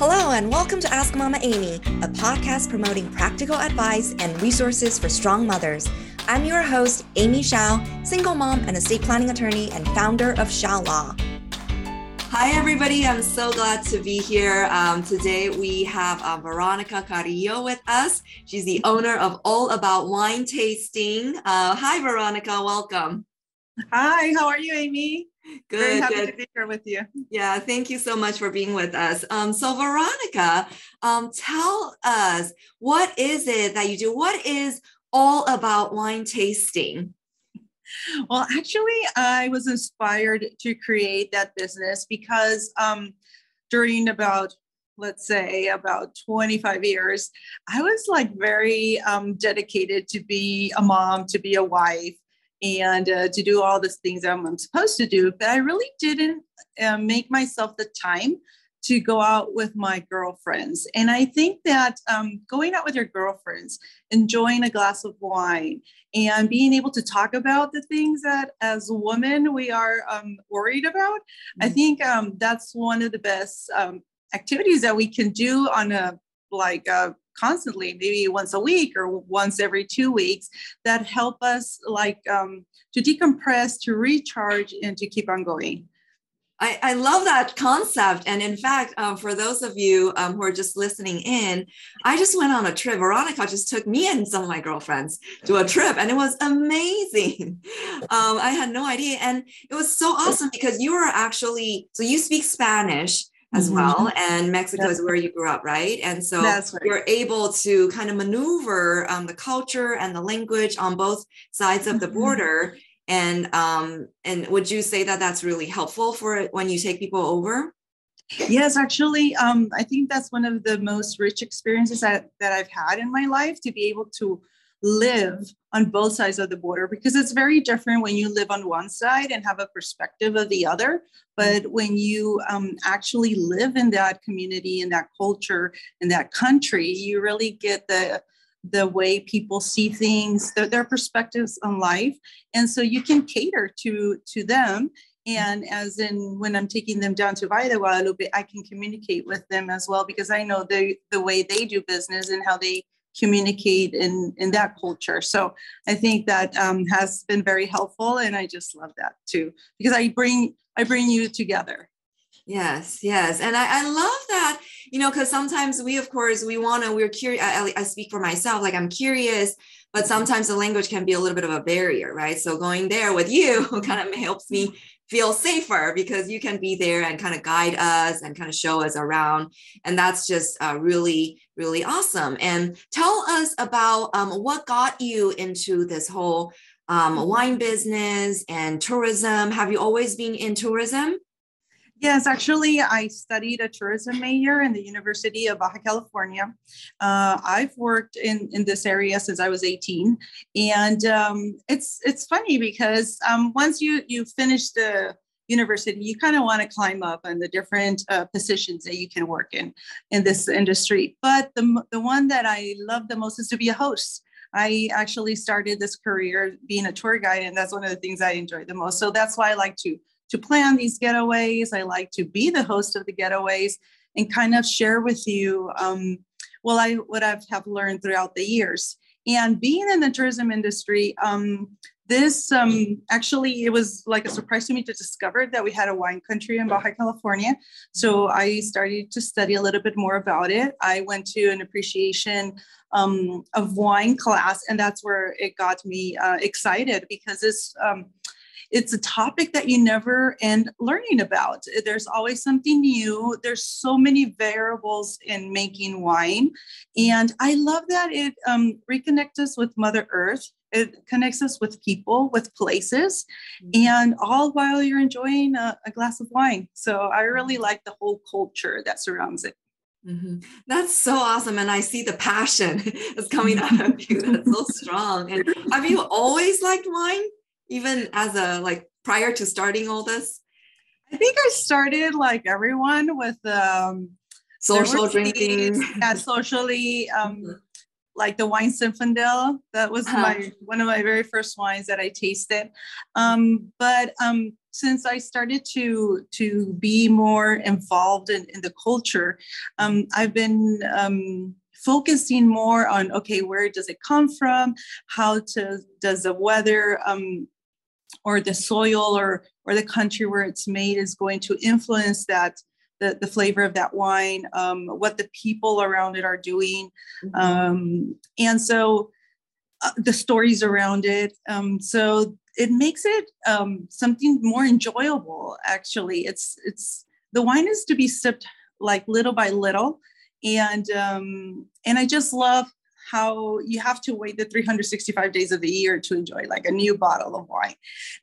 Hello, and welcome to Ask Mama Amy, a podcast promoting practical advice and resources for strong mothers. I'm your host, Amy Shao, single mom and estate planning attorney and founder of Shao Law. Hi, everybody. I'm so glad to be here. Um, today we have uh, Veronica Carrillo with us. She's the owner of All About Wine Tasting. Uh, hi, Veronica. Welcome. Hi, how are you, Amy? Good. Very happy good. to be here with you. Yeah, thank you so much for being with us. Um, so, Veronica, um, tell us what is it that you do? What is all about wine tasting? Well, actually, I was inspired to create that business because um, during about let's say about 25 years i was like very um, dedicated to be a mom to be a wife and uh, to do all the things I'm, I'm, supposed to do but i really didn't uh, make myself the time to go out with my girlfriends. And I think that um, going out with your girlfriends, enjoying a glass of wine, and being able to talk about the things that as women we are um, worried about, mm-hmm. I think um, that's one of the best um, activities that we can do on a like uh, constantly maybe once a week or once every two weeks that help us like um, to decompress to recharge and to keep on going I, I love that concept. And in fact, um, for those of you um, who are just listening in, I just went on a trip. Veronica just took me and some of my girlfriends to a trip, and it was amazing. Um, I had no idea. And it was so awesome because you were actually, so you speak Spanish as mm-hmm. well and mexico That's is where you grew up right and so right. you're able to kind of maneuver um, the culture and the language on both sides of the mm-hmm. border and um, and would you say that that's really helpful for when you take people over yes actually um, i think that's one of the most rich experiences that, that i've had in my life to be able to live on both sides of the border because it's very different when you live on one side and have a perspective of the other but when you um, actually live in that community in that culture in that country you really get the the way people see things, their, their perspectives on life. And so you can cater to, to them. And as in when I'm taking them down to Valle de Guadalupe, I can communicate with them as well because I know the, the way they do business and how they communicate in, in that culture. So I think that um, has been very helpful. And I just love that too, because I bring, I bring you together. Yes, yes. And I, I love that, you know, because sometimes we, of course, we want to, we're curious. I, I speak for myself, like I'm curious, but sometimes the language can be a little bit of a barrier, right? So going there with you kind of helps me feel safer because you can be there and kind of guide us and kind of show us around. And that's just uh, really, really awesome. And tell us about um, what got you into this whole um, wine business and tourism. Have you always been in tourism? Yes, actually, I studied a tourism major in the University of Baja California. Uh, I've worked in, in this area since I was 18, and um, it's it's funny because um, once you you finish the university, you kind of want to climb up on the different uh, positions that you can work in in this industry. But the the one that I love the most is to be a host. I actually started this career being a tour guide, and that's one of the things I enjoy the most. So that's why I like to to plan these getaways. I like to be the host of the getaways and kind of share with you um, well I what I've learned throughout the years. And being in the tourism industry, um, this um, actually it was like a surprise to me to discover that we had a wine country in Baja California. So I started to study a little bit more about it. I went to an appreciation um, of wine class, and that's where it got me uh, excited because this um, it's a topic that you never end learning about. There's always something new. There's so many variables in making wine. And I love that it um, reconnects us with Mother Earth. It connects us with people, with places, mm-hmm. and all while you're enjoying a, a glass of wine. So I really mm-hmm. like the whole culture that surrounds it. Mm-hmm. That's so awesome. And I see the passion that's coming out of you. That's so strong. And have you always liked wine? Even as a like prior to starting all this? I think I started like everyone with um social drinking. Yeah, socially. Um like the wine Zinfandel. That was uh-huh. my one of my very first wines that I tasted. Um, but um since I started to to be more involved in, in the culture, um, I've been um, focusing more on okay, where does it come from? How to does the weather um, or the soil or or the country where it's made is going to influence that the, the flavor of that wine, um, what the people around it are doing. Mm-hmm. Um, and so uh, the stories around it. Um, so it makes it um, something more enjoyable. Actually, it's it's the wine is to be sipped like little by little, and um, and I just love how you have to wait the 365 days of the year to enjoy like a new bottle of wine.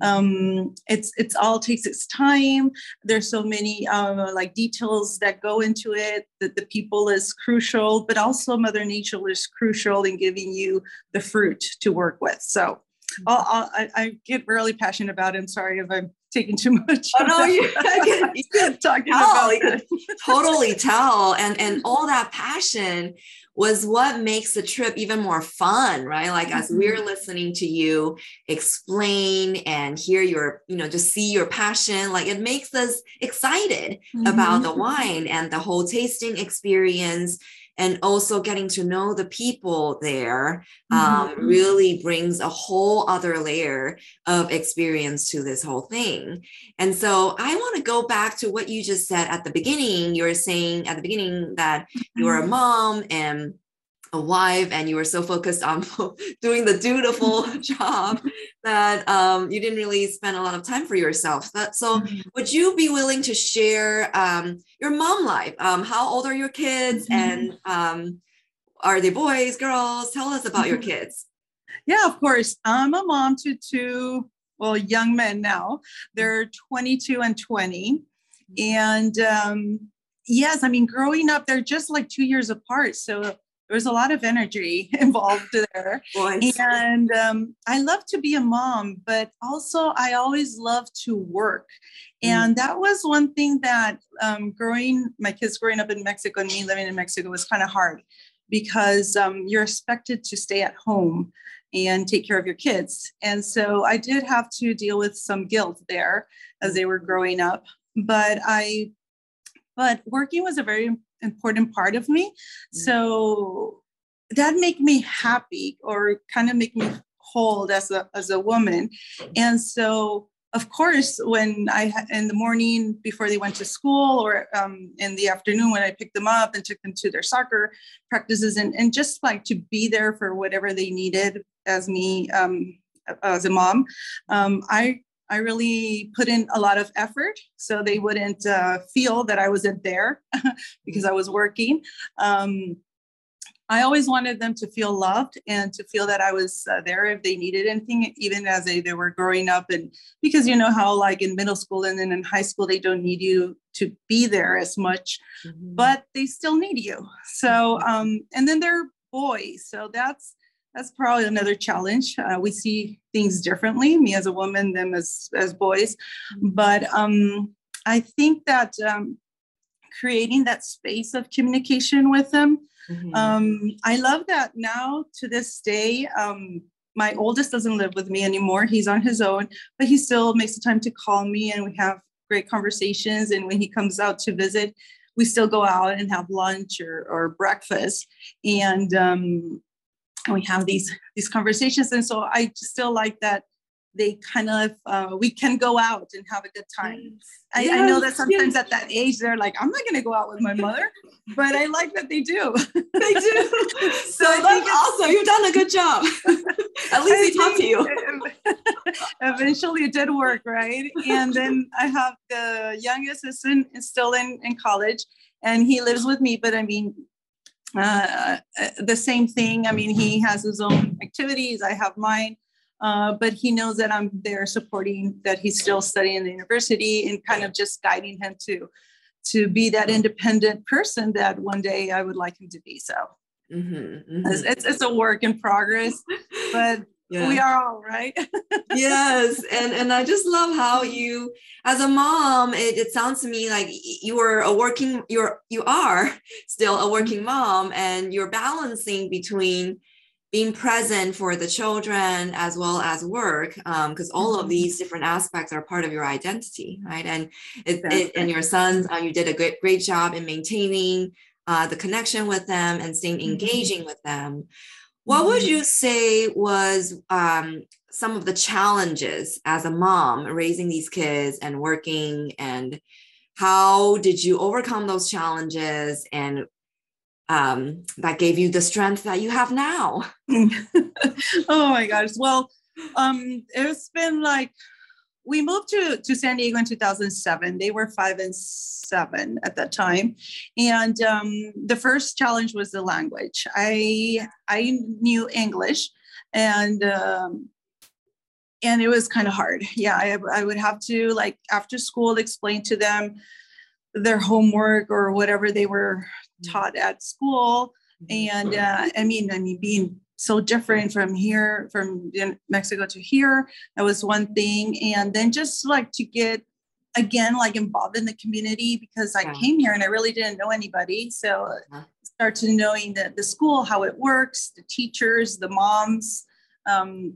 Um, it's it's all takes its time. There's so many um, like details that go into it. That the people is crucial, but also Mother Nature is crucial in giving you the fruit to work with. So. I'll, I'll, I, I get really passionate about it. I'm sorry if I'm taking too much. Oh no, you, can, you can talking tell, about totally tell, and and all that passion was what makes the trip even more fun, right? Like mm-hmm. as we're listening to you explain and hear your, you know, just see your passion, like it makes us excited mm-hmm. about the wine and the whole tasting experience and also getting to know the people there um, mm-hmm. really brings a whole other layer of experience to this whole thing. And so I want to go back to what you just said at the beginning. You were saying at the beginning that you were a mm-hmm. mom and a wife and you were so focused on doing the dutiful job that um, you didn't really spend a lot of time for yourself. That, so mm-hmm. would you be willing to share um, your mom life? Um, how old are your kids mm-hmm. and um, are they boys, girls? Tell us about your mm-hmm. kids. Yeah, of course. I'm a mom to two, well, young men now. They're 22 and 20. And um, yes, I mean, growing up, they're just like two years apart. So there was a lot of energy involved there. and um, I love to be a mom, but also I always love to work. Mm. And that was one thing that um, growing, my kids growing up in Mexico and me living in Mexico was kind of hard because um, you're expected to stay at home and take care of your kids. And so I did have to deal with some guilt there as they were growing up. But I, but working was a very important part of me. Mm. So that make me happy or kind of make me whole as a as a woman. And so of course, when I in the morning before they went to school or um, in the afternoon when I picked them up and took them to their soccer practices and, and just like to be there for whatever they needed as me um, as a mom, um, I I really put in a lot of effort so they wouldn't uh, feel that I wasn't there because I was working. Um, I always wanted them to feel loved and to feel that I was uh, there if they needed anything, even as they, they were growing up. And because you know how, like in middle school and then in high school, they don't need you to be there as much, mm-hmm. but they still need you. So, um, and then they're boys. So that's that's probably another challenge. Uh, we see things differently, me as a woman, them as as boys. Mm-hmm. But um, I think that um, creating that space of communication with them. Mm-hmm. Um, I love that now to this day. Um, my oldest doesn't live with me anymore. He's on his own, but he still makes the time to call me and we have great conversations. And when he comes out to visit, we still go out and have lunch or, or breakfast. And um, and we have these these conversations. And so i still like that they kind of uh, we can go out and have a good time. I, yes, I, know that sometimes yes. at that age they're like i'm not going to go out with my mother but i like that they do. They do. So that's awesome. You've done a good job. At least they talk to you. eventually it did work right? And then i have the youngest is, in, is still in, in college and he lives with me but i mean uh, the same thing. I mean, he has his own activities, I have mine. Uh, but he knows that I'm there supporting that he's still studying in the university and kind of just guiding him to to be that independent person that one day I would like him to be. So mm-hmm, mm-hmm. It's, it's a work in progress, but yeah. we are all right yes and and i just love how you as a mom it, it sounds to me like you are a working you're you are still a working mm-hmm. mom and you're balancing between being present for the children as well as work because um, all of mm-hmm. these different aspects are part of your identity right and it, it and your sons uh, you did a great great job in maintaining uh, the connection with them and staying mm-hmm. engaging with them what would mm-hmm. you say was um, some of the challenges as a mom raising these kids and working and how did you overcome those challenges and um, that gave you the strength that you have now oh my gosh well um, it's been like we moved to, to san diego in 2007 they were five and seven at that time and um, the first challenge was the language i i knew english and um, and it was kind of hard. Yeah, I, I would have to like after school explain to them their homework or whatever they were mm-hmm. taught at school. And uh, I mean, I mean, being so different from here, from Mexico to here, that was one thing. And then just like to get again like involved in the community because I yeah. came here and I really didn't know anybody. So uh-huh. start to knowing the, the school, how it works, the teachers, the moms. Um,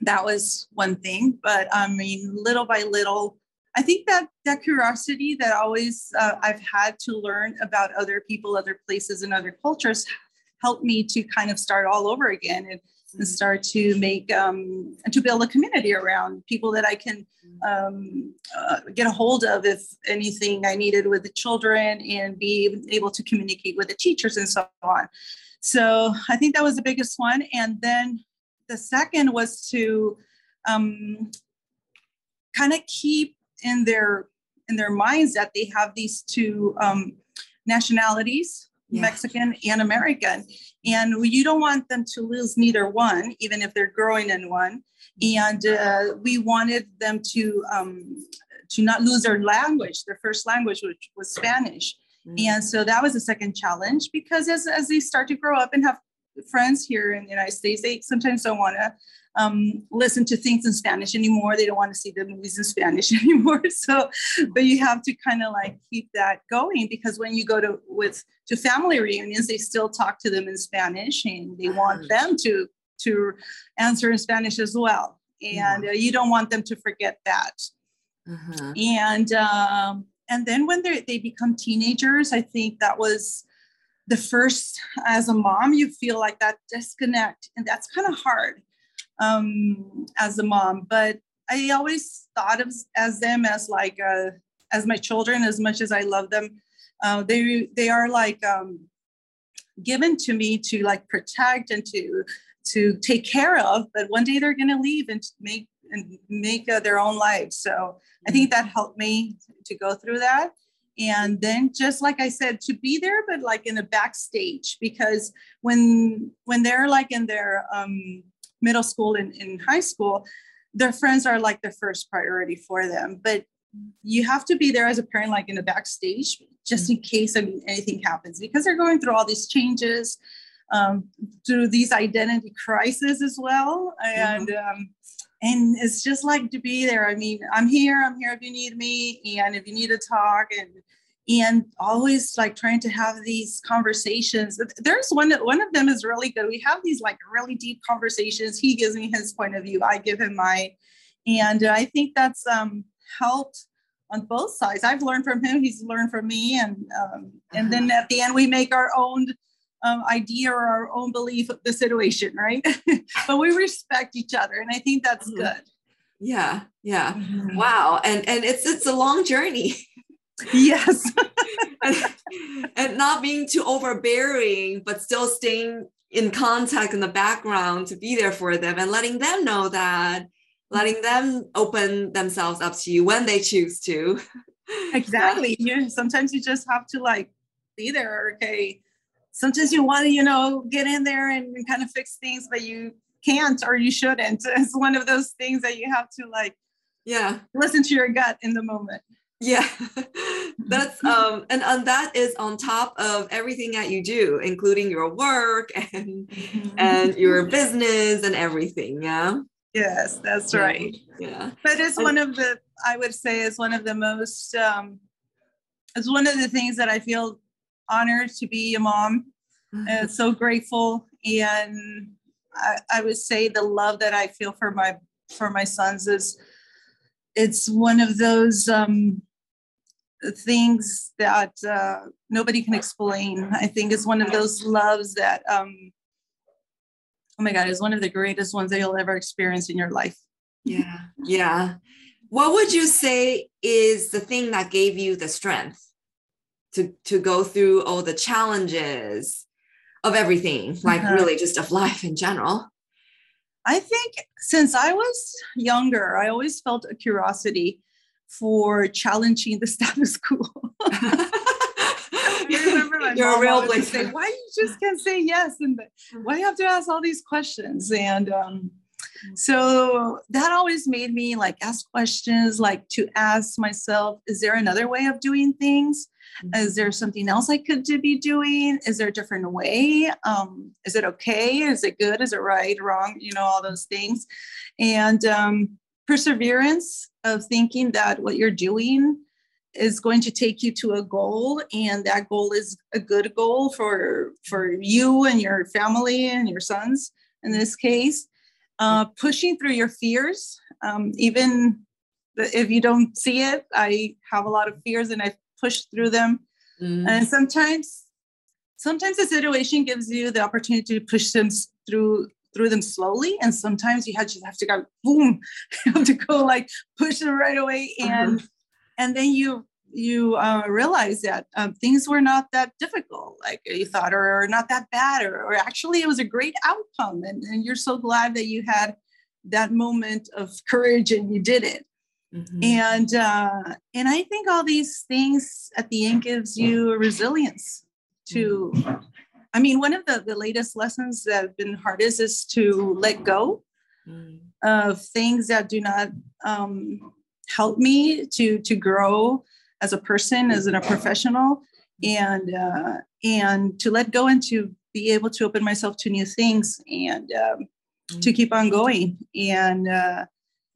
that was one thing but i mean little by little i think that that curiosity that always uh, i've had to learn about other people other places and other cultures helped me to kind of start all over again and, and mm-hmm. start to make um, and to build a community around people that i can um, uh, get a hold of if anything i needed with the children and be able to communicate with the teachers and so on. So i think that was the biggest one. And then the second was to um, kind of keep in their in their minds that they have these two um, nationalities yeah. mexican and american and you don't want them to lose neither one even if they're growing in one and uh, we wanted them to um, to not lose their language their first language which was spanish mm-hmm. and so that was the second challenge because as, as they start to grow up and have friends here in the United States, they sometimes don't want to um, listen to things in Spanish anymore. They don't want to see the movies in Spanish anymore. So, but you have to kind of like keep that going because when you go to with to family reunions, they still talk to them in Spanish, and they want them to to answer in Spanish as well. And uh, you don't want them to forget that. Uh-huh. And um, and then when they they become teenagers, I think that was the first as a mom you feel like that disconnect and that's kind of hard um, as a mom but i always thought of as them as like uh, as my children as much as i love them. Uh, they they are like um, given to me to like protect and to to take care of but one day they're going to leave and make and make uh, their own lives. So i think that helped me to go through that. And then just like i said to be there but like in the backstage because when when they're like in their um, middle school and in high school their friends are like the first priority for them but you have to be there as a parent like in the backstage just in case I mean, anything happens because they're going through all these changes um, through these identity crises as well and mm-hmm. um, and it's just like to be there. I mean, I'm here, I'm here if you need me, and if you need to talk, and and always like trying to have these conversations. There's one one of them is really good. We have these like really deep conversations. He gives me his point of view, I give him mine, and I think that's um, helped on both sides. I've learned from him, he's learned from me, and um, and then uh-huh. at the end we make our own um, idea or our own belief of the situation, right? but we respect each other, and I think that's mm-hmm. good. Yeah, yeah. Mm-hmm. Wow, and and it's it's a long journey. Yes, and, and not being too overbearing, but still staying in contact in the background to be there for them and letting them know that letting them open themselves up to you when they choose to. Exactly. Yeah sometimes you just have to like be there okay? Sometimes you want to, you know, get in there and, and kind of fix things, but you can't or you shouldn't. It's one of those things that you have to like, yeah, listen to your gut in the moment. Yeah, that's um, and and that is on top of everything that you do, including your work and mm-hmm. and your business and everything. Yeah. Yes, that's right. Yeah, but it's one of the I would say is one of the most um, it's one of the things that I feel honored to be a mom. Mm-hmm. And so grateful. And I, I would say the love that I feel for my for my sons is it's one of those um, things that uh, nobody can explain. I think it's one of those loves that, um, oh my God, is one of the greatest ones that you'll ever experience in your life. Yeah, yeah. What would you say is the thing that gave you the strength to to go through all the challenges of everything, like uh-huh. really just of life in general? I think since I was younger, I always felt a curiosity for challenging the status quo. You're a real place. Say, why you just can't say yes, and why you have to ask all these questions? And um, so that always made me like ask questions, like to ask myself, is there another way of doing things? Is there something else I could be doing? Is there a different way? Um, is it okay? Is it good? Is it right? Wrong? You know, all those things. And um, perseverance of thinking that what you're doing is going to take you to a goal and that goal is a good goal for for you and your family and your sons in this case uh, pushing through your fears um, even if you don't see it i have a lot of fears and i push through them mm. and sometimes sometimes the situation gives you the opportunity to push them through through them slowly and sometimes you have, just have to go boom you have to go like push them right away uh-huh. and and then you you uh, realize that um, things were not that difficult like you thought or, or not that bad or, or, actually it was a great outcome and, and you're so glad that you had that moment of courage and you did it mm-hmm. and uh, and i think all these things at the end gives you resilience to mm-hmm. I mean, one of the, the latest lessons that have been hardest is to let go mm. of things that do not um, help me to to grow as a person, as a professional, and uh, and to let go and to be able to open myself to new things and um, mm. to keep on going and. Uh,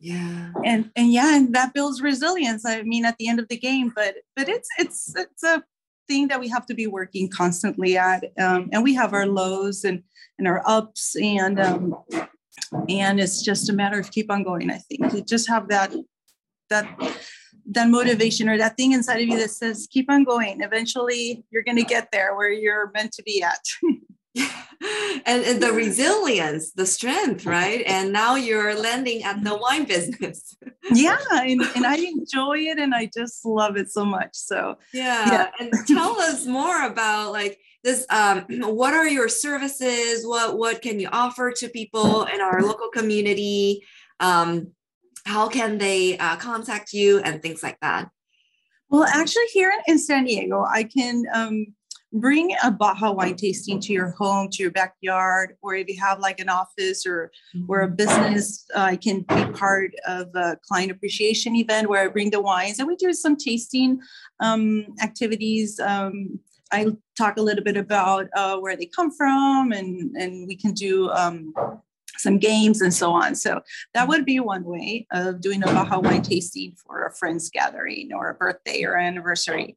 yeah and and yeah and that builds resilience i mean at the end of the game but but it's it's it's a thing that we have to be working constantly at. Um, and we have our lows and, and our ups and um, and it's just a matter of keep on going. I think you just have that that that motivation or that thing inside of you that says keep on going. Eventually, you're going to get there where you're meant to be at. and, and, the resilience, the strength, right? And now you're landing at the wine business. yeah, and, and I enjoy it and I just love it so much. So yeah. yeah. and tell us more about like this um, what are your services? What what can you offer to people in our local community? Um, how can they uh, contact you and things like that? Well, actually, here in San Diego, I can um, bring a Baja wine tasting to your home, to your backyard, or if you have like an office or or a mm-hmm. business, uh, I can be part of a client appreciation event where I bring the wines and we do some tasting um, activities. Um, I talk a little bit about uh, where they come from, and and we can do um, some games and so on. So that would be one way of doing a Baja wine tasting for a friend's gathering or a birthday or anniversary.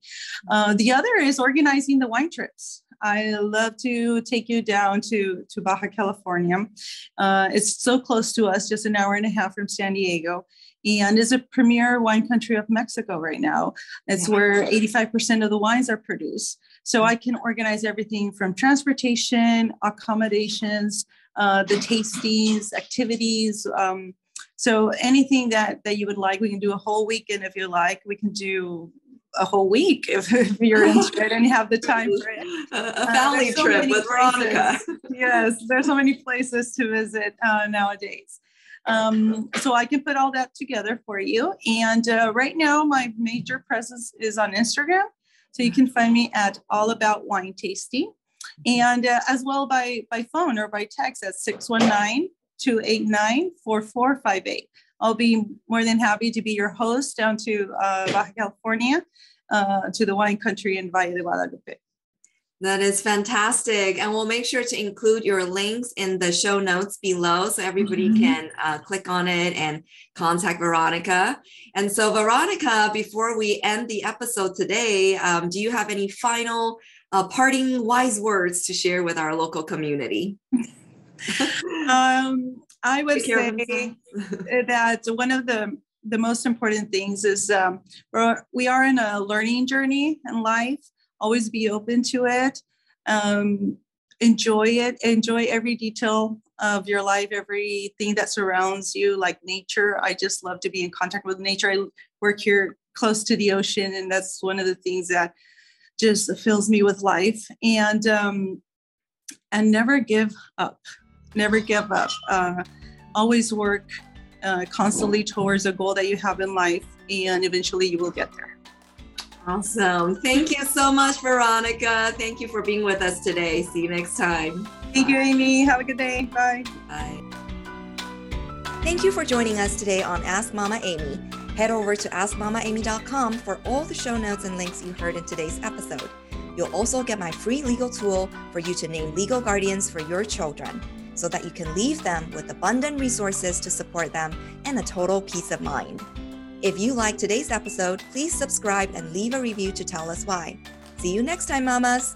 Uh, the other is organizing the wine trips. I love to take you down to, to Baja California. Uh, it's so close to us, just an hour and a half from San Diego and is a premier wine country of Mexico right now. It's yeah. where 85% of the wines are produced. So I can organize everything from transportation, accommodations, uh, the tasties, activities. Um, so anything that that you would like, we can do a whole weekend if you like. We can do a whole week if, if you're interested and you have the time for it. A, valley uh, so trip with Veronica. yes, there's so many places to visit uh, nowadays. Um, so I can put all that together for you. And uh, right now, my major presence is on Instagram. So you can find me at All About Wine Tasting and uh, as well by, by phone or by text at 619 289 4458. I'll be more than happy to be your host down to uh, Baja California, uh, to the wine country in Valle de Guadalupe. That is fantastic. And we'll make sure to include your links in the show notes below so everybody mm-hmm. can uh, click on it and contact Veronica. And so, Veronica, before we end the episode today, um, do you have any final uh, parting wise words to share with our local community? um, I would say that one of the the most important things is um, we're, we are in a learning journey in life. Always be open to it. Um, enjoy it. Enjoy every detail of your life, everything that surrounds you, like nature. I just love to be in contact with nature. I work here close to the ocean, and that's one of the things that just fills me with life. And um, and never give up. Never give up. Uh, always work uh, constantly towards a goal that you have in life, and eventually you will get there. Awesome. Thank you so much, Veronica. Thank you for being with us today. See you next time. Thank Bye. you, Amy. Have a good day. Bye. Bye. Thank you for joining us today on Ask Mama Amy. Head over to askmamaamy.com for all the show notes and links you heard in today's episode. You'll also get my free legal tool for you to name legal guardians for your children so that you can leave them with abundant resources to support them and a total peace of mind. If you like today's episode, please subscribe and leave a review to tell us why. See you next time, mamas!